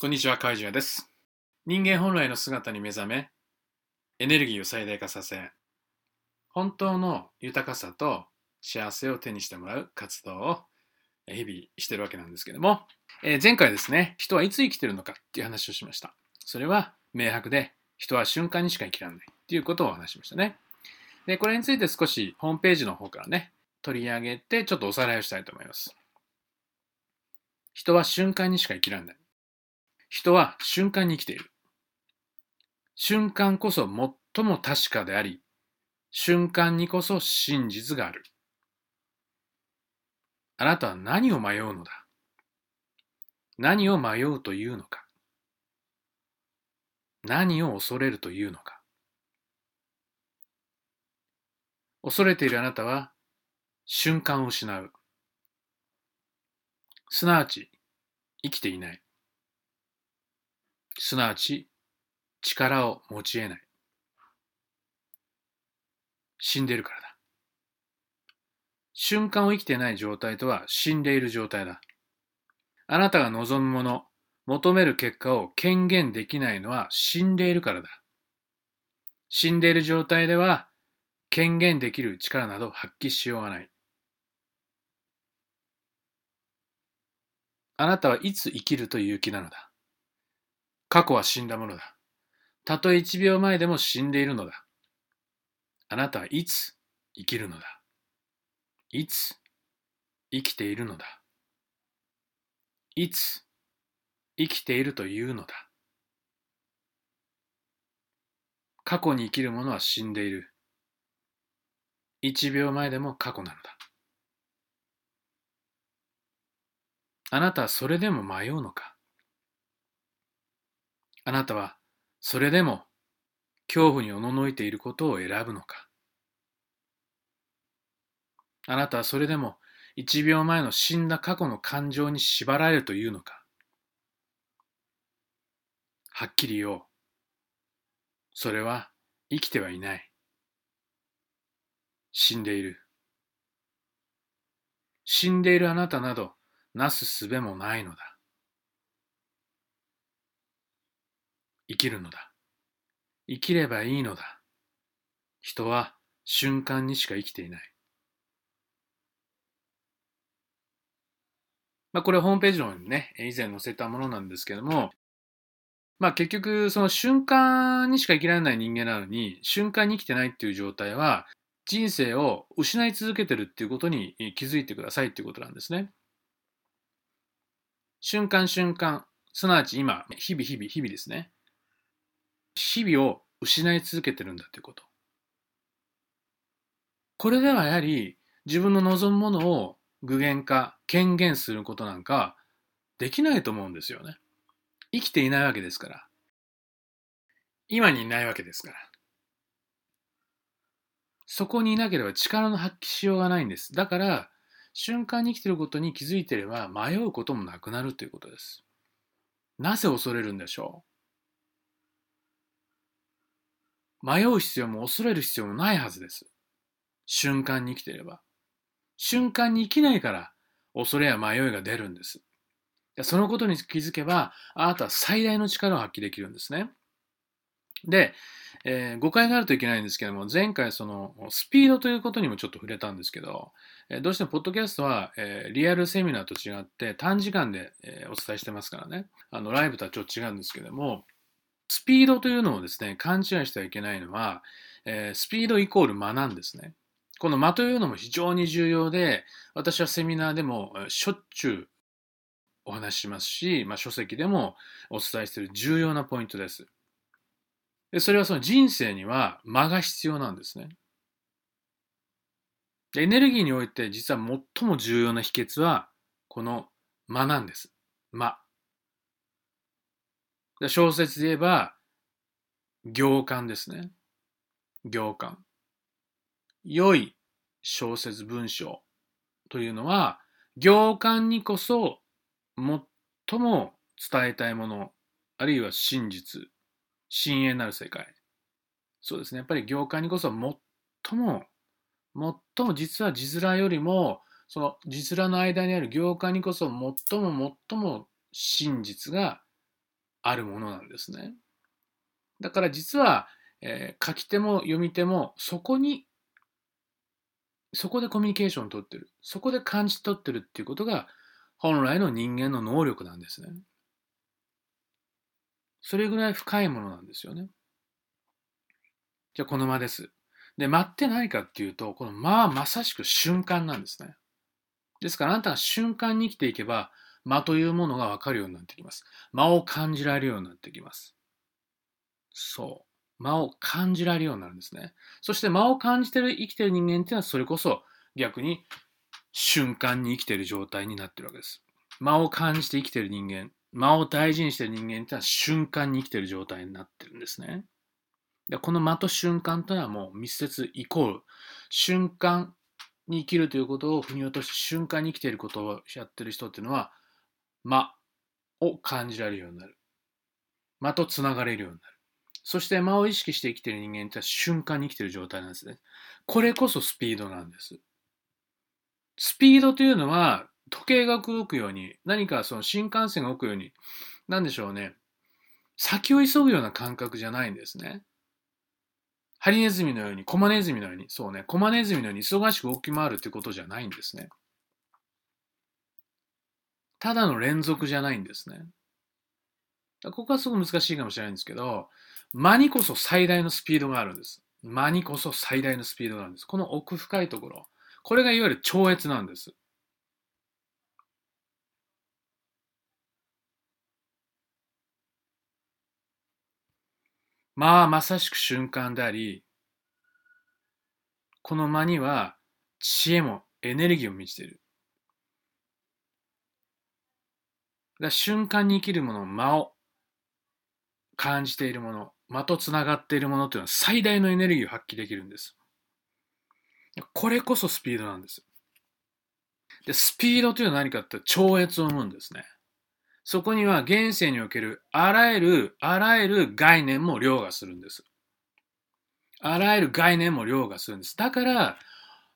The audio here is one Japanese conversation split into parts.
こんにちは、カイジュです。人間本来の姿に目覚め、エネルギーを最大化させ、本当の豊かさと幸せを手にしてもらう活動を日々してるわけなんですけども、えー前回ですね、人はいつ生きてるのかっていう話をしました。それは明白で、人は瞬間にしか生きられないっていうことをお話ししましたね。で、これについて少しホームページの方からね、取り上げてちょっとおさらいをしたいと思います。人は瞬間にしか生きられない。人は瞬間に生きている。瞬間こそ最も確かであり、瞬間にこそ真実がある。あなたは何を迷うのだ？何を迷うというのか？何を恐れるというのか？恐れているあなたは瞬間を失う。すなわち生きていない。すなわち力を持ち得ない。死んでいるからだ。瞬間を生きてない状態とは死んでいる状態だ。あなたが望むもの、求める結果を権限できないのは死んでいるからだ。死んでいる状態では権限できる力など発揮しようがない。あなたはいつ生きるという気なのだ。過去は死んだものだ。たとえ一秒前でも死んでいるのだ。あなたはいつ生きるのだ。いつ生きているのだ。いつ生きているというのだ。過去に生きる者は死んでいる。一秒前でも過去なのだ。あなたはそれでも迷うのか？あなたはそれでも恐怖におののいていることを選ぶのか？あなたはそれでも一秒前の死んだ過去の感情に縛られるというのか？はっきり言おう。それは生きてはいない。死んでいる。死んでいるあなたなどなすすべもないのだ。生きるのだ。生きればいいのだ。人は瞬間にしか生きていない。まあこれホームページのね、以前載せたものなんですけども、まあ結局その瞬間にしか生きられない人間なのに、瞬間に生きてないっていう状態は、人生を失い続けてるっていうことに気づいてくださいっていうことなんですね。瞬間瞬間、すなわち今、日々日々日々ですね。日々を失い続けてるんだということ。これではやはり自分の望むものを具現化、権限することなんかできないと思うんですよね。生きていないわけですから。今にいないわけですから。そこにいなければ力の発揮しようがないんです。だから、瞬間に生きていることに気づいていれば迷うこともなくなるということです。なぜ恐れるんでしょう迷う必要も恐れる必要もないはずです。瞬間に生きていれば。瞬間に生きないから恐れや迷いが出るんです。そのことに気づけば、あなたは最大の力を発揮できるんですね。で、えー誤解があるといけないんですけども、前回そのスピードということにもちょっと触れたんですけど、えーどうしてもポッドキャストは、えーリアルセミナーと違って短時間で、えーお伝えしてますからね、あのライブとはちょっと違うんですけども、スピードというのをですね、勘違いしてはいけないのは、えースピードイコール間なんですね。この間というのも非常に重要で、私はセミナーでもしょっちゅうお話ししますし、まあ、書籍でもお伝えしている重要なポイントです。でそれはその人生には間が必要なんですね。エネルギーにおいて実は最も重要な秘訣はこの間なんです。間。小説で言えば行間ですね。行間。良い小説文章というのは行間にこそ最も伝えたいもの、あるいは真実、深淵なる世界。そうですね。やっぱり行間にこそ最も、最も実は字面よりも、その字面の間にある行間にこそ最も最も真実があるものなんですね。だから実は、えー、書き手も読み手もそこにそこでコミュニケーションをとってるそこで感じ取ってるっていうことが本来の人間の能力なんですね。それぐらい深いものなんですよね。じゃあこの間です。で、待ってないかっていうと、この間はまさしく瞬間なんですね。ですからあなたが瞬間に生きていけば、間というものがわかるようになってきます。間を感じられるようになってきます。そう。間を感じられるようになるんですね。そして間を感じてる、生きてる人間っていうのはそれこそ逆に瞬間に生きてる状態になってるわけです。間を感じて生きてる人間、間を大事にしてる人間っていうのは瞬間に生きてる状態になってるんですね。でこの間と瞬間というのはもう密接イコール瞬間に生きるということを腑に落として瞬間に生きていることをやってる人っていうのは間を感じられるようになる。間とつながれるようになる。そして間を意識して生きている人間って瞬間に生きている状態なんですね。これこそスピードなんです。スピードというのは時計が動くように、何かその新幹線が動くように、なんでしょうね。先を急ぐような感覚じゃないんですね。ハリネズミのように、コマネズミのように、そうね、コマネズミのように忙しく動き回るってことじゃないんですね。ただの連続じゃないんですね。ここはすごく難しいかもしれないんですけど、間にこそ最大のスピードがあるんです。間にこそ最大のスピードがあるんです。この奥深いところ。これがいわゆる超越なんです。まあ、まさしく瞬間であり、この間には知恵もエネルギーを満ちている。だ瞬間に生きるもの、間を感じているもの、間とつながっているものというのは最大のエネルギーを発揮できるんです。これこそスピードなんです。で、スピードというのは何かって超越を生むんですね。そこには現世におけるあらゆる、あらゆる概念も凌駕するんです。あらゆる概念も凌駕するんです。だから、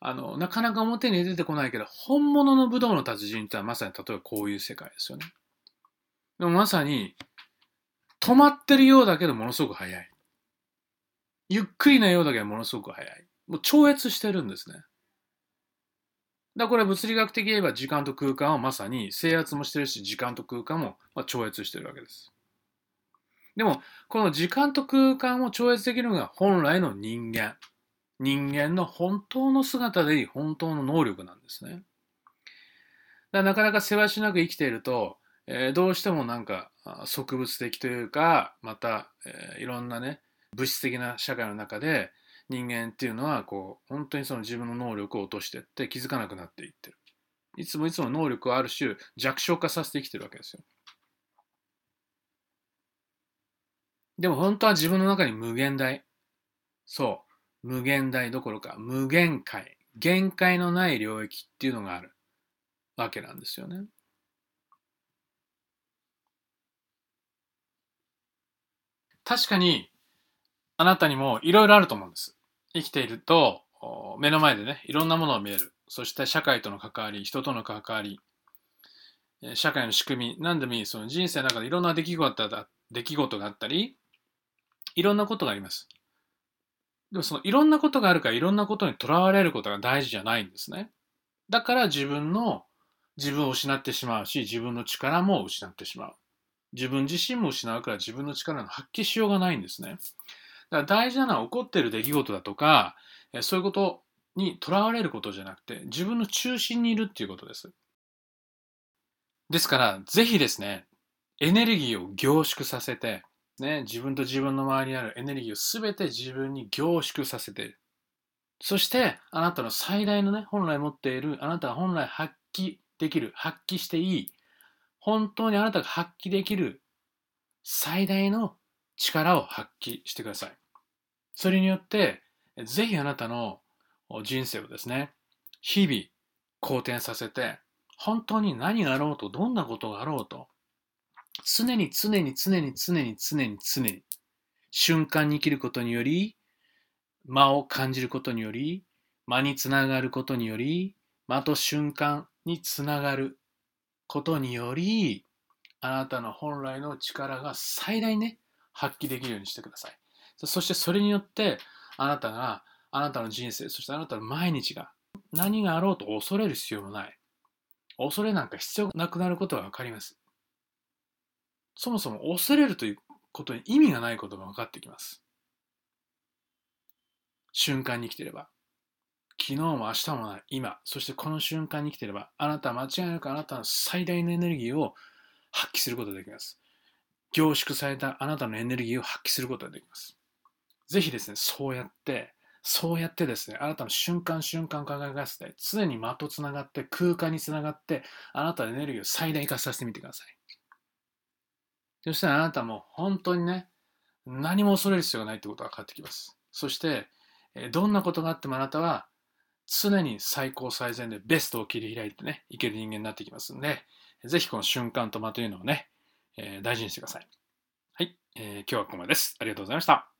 あの、なかなか表に出てこないけど、本物の武道の達人ってのはまさに例えばこういう世界ですよね。でもまさに、止まってるようだけどものすごく速い。ゆっくりなようだけどものすごく速い。もう超越してるんですね。だからこれ物理学的に言えば時間と空間をまさに制圧もしてるし、時間と空間も超越してるわけです。でも、この時間と空間を超越できるのが本来の人間。人間の本当の姿でいい本当の能力なんですね。だなかなかせわしなく生きていると、えー、どうしてもなんか植物的というか、また、えー、いろんなね、物質的な社会の中で、人間っていうのはこう本当にその自分の能力を落としてって気づかなくなっていってる。いつもいつも能力をある種弱小化させてきてるわけですよ。でも本当は自分の中に無限大そう無限大どころか無限界限界のない領域っていうのがあるわけなんですよね。確かにあなたにもいろいろあると思うんです。生きていると目の前でねいろんなものを見える。そして社会との関わり人との関わり社会の仕組み何でもいい。その人生の中でいろんな出来事だ出来事があったりいろんなことがあります。でもそのいろんなことがあるからいろんなことにとらわれることが大事じゃないんですね。だから自分の自分を失ってしまうし自分の力も失ってしまう。自分自身も失うから自分の力の発揮しようがないんですねだから大事なのは起こっている出来事だとか、そういうことにとらわれることじゃなくて、自分の中心にいるっていうことです。ですから、ぜひですね、エネルギーを凝縮させて、ね、自分と自分の周りにあるエネルギーをすべて自分に凝縮させて、そして、あなたの最大のね、本来持っている、あなたが本来発揮できる、発揮していい、本当にあなたが発揮できる最大の力を発揮してください。それによって、ぜひあなたの人生をですね、日々好転させて、本当に何があろうと、どんなことがあろうと、常に常に常に常に常に常に、瞬間に生きることにより、間を感じることにより、間につながることにより、間と瞬間につながることにより、あなたの本来の力が最大にね、発揮できるようにしてください。そしてそれによって、あなたが、あなたの人生、そしてあなたの毎日が何があろうと恐れる必要もない。恐れなんか必要なくなることがわかります。そもそも恐れるということに意味がないことが分かってきます。瞬間に生きてれば。昨日も明日もない今、そしてこの瞬間に生きてれば、あなたは間違いなくあなたの最大のエネルギーを発揮することができます。凝縮されたあなたのエネルギーを発揮することができます。ぜひですね、そうやって、そうやってですね、あなたの瞬間瞬間を輝かせて、常に的つながって、空間につながって、あなたのエネルギーを最大化させてみてください。そしたらあなたも本当にね、何も恐れる必要がないってことが分かってきます。そして、どんなことがあってもあなたは常に最高最善でベストを切り開いてね、いける人間になってきますんで、ぜひこの瞬間と間というのをね、えー、大事にしてください。はい、えー、今日はここまでです。ありがとうございました。